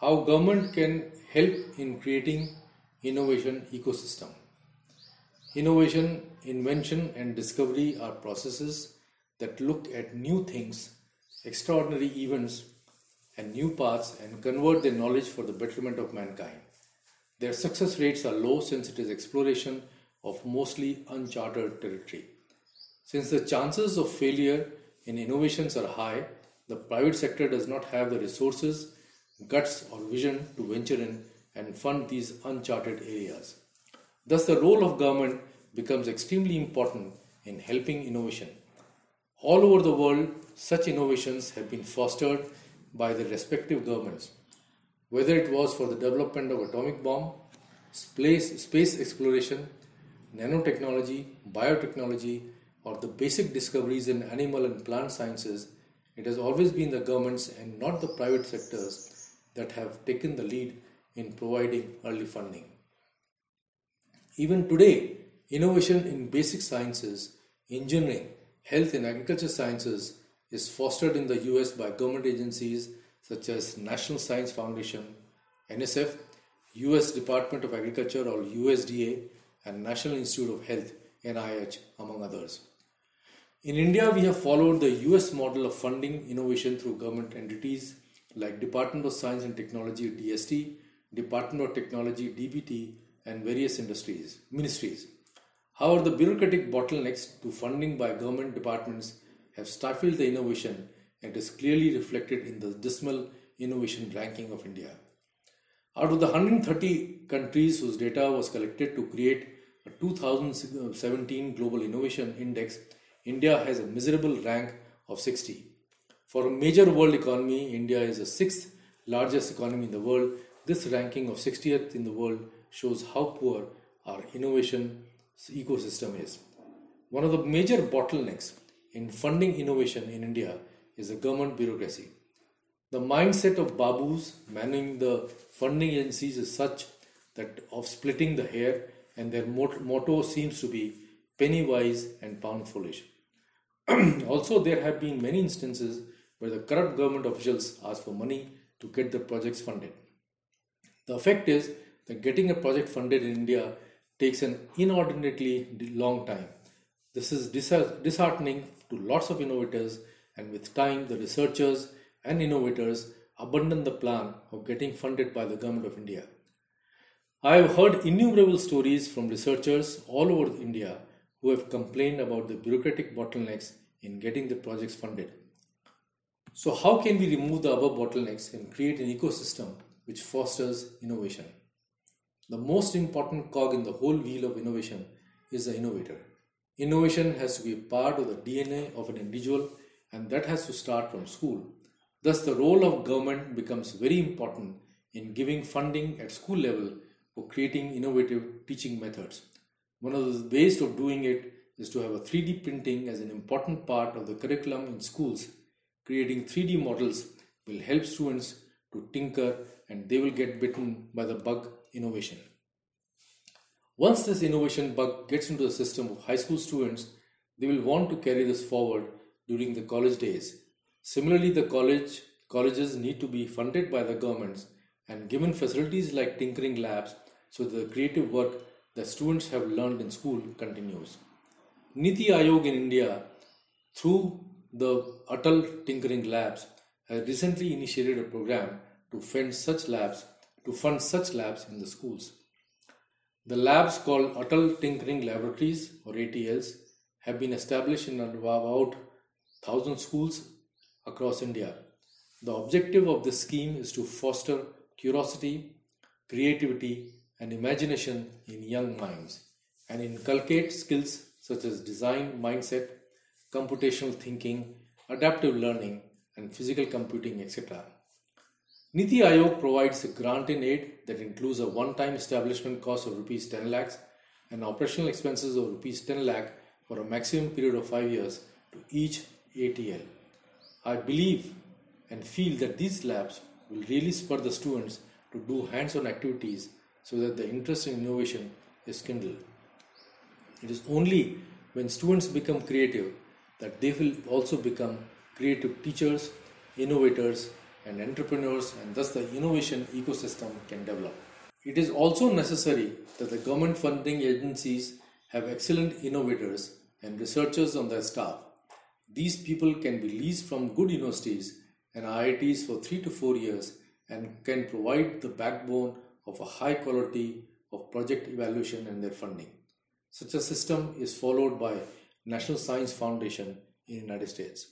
how government can help in creating innovation ecosystem. Innovation, invention and discovery are processes that look at new things, extraordinary events and new paths and convert their knowledge for the betterment of mankind. Their success rates are low since it is exploration of mostly uncharted territory. Since the chances of failure in innovations are high, the private sector does not have the resources, guts, or vision to venture in and fund these uncharted areas. Thus, the role of government becomes extremely important in helping innovation. All over the world, such innovations have been fostered by the respective governments, whether it was for the development of atomic bomb, space, space exploration, nanotechnology, biotechnology, or the basic discoveries in animal and plant sciences, it has always been the governments and not the private sectors that have taken the lead in providing early funding. Even today, innovation in basic sciences, engineering, health, and agriculture sciences is fostered in the US by government agencies such as National Science Foundation, NSF, US Department of Agriculture or USDA, and National Institute of Health, NIH, among others. In India, we have followed the US model of funding innovation through government entities like Department of Science and Technology DST, Department of Technology DBT, and various industries ministries. However, the bureaucratic bottlenecks to funding by government departments have stifled the innovation and is clearly reflected in the dismal innovation ranking of India. Out of the 130 countries whose data was collected to create a 2017 Global Innovation Index, India has a miserable rank of 60. For a major world economy, India is the sixth largest economy in the world. This ranking of 60th in the world shows how poor our innovation ecosystem is. One of the major bottlenecks in funding innovation in India is the government bureaucracy. The mindset of Babus manning the funding agencies is such that of splitting the hair, and their motto seems to be penny wise and pound foolish. also, there have been many instances where the corrupt government officials ask for money to get the projects funded. The effect is that getting a project funded in India takes an inordinately long time. This is disheartening to lots of innovators, and with time, the researchers and innovators abandon the plan of getting funded by the government of India. I have heard innumerable stories from researchers all over India who have complained about the bureaucratic bottlenecks in getting the projects funded. So, how can we remove the above bottlenecks and create an ecosystem which fosters innovation? The most important cog in the whole wheel of innovation is the innovator. Innovation has to be part of the DNA of an individual and that has to start from school. Thus, the role of government becomes very important in giving funding at school level for creating innovative teaching methods. One of the ways of doing it is to have a 3D printing as an important part of the curriculum in schools. Creating 3D models will help students to tinker and they will get bitten by the bug innovation. Once this innovation bug gets into the system of high school students, they will want to carry this forward during the college days. Similarly, the college colleges need to be funded by the governments and given facilities like tinkering labs so the creative work that students have learned in school continues. Niti Aayog in India, through the Atal Tinkering Labs, has recently initiated a program to fund such labs to fund such labs in the schools. The labs called Atal Tinkering Laboratories or ATLs have been established in about 1000 schools across India. The objective of this scheme is to foster curiosity, creativity, and imagination in young minds and inculcate skills such as design mindset, computational thinking, adaptive learning, and physical computing, etc. Niti Aayog provides a grant in aid that includes a one time establishment cost of rupees 10 lakhs and operational expenses of rupees 10 lakh for a maximum period of 5 years to each ATL. I believe and feel that these labs will really spur the students to do hands on activities so that the interest in innovation is kindled. It is only when students become creative that they will also become creative teachers, innovators, and entrepreneurs and thus the innovation ecosystem can develop. It is also necessary that the government funding agencies have excellent innovators and researchers on their staff. These people can be leased from good universities and IITs for 3 to 4 years and can provide the backbone of a high quality of project evaluation and their funding. Such a system is followed by National Science Foundation in the United States.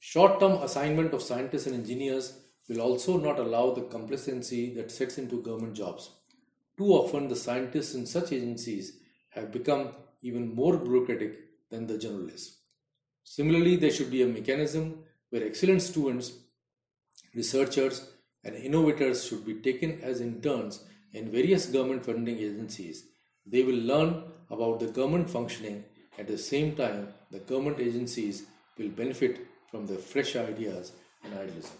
Short-term assignment of scientists and engineers will also not allow the complacency that sets into government jobs. Too often the scientists in such agencies have become even more bureaucratic than the generalists. Similarly, there should be a mechanism where excellent students, researchers, and innovators should be taken as interns in various government funding agencies. They will learn about the government functioning at the same time the government agencies will benefit from the fresh ideas and idealism.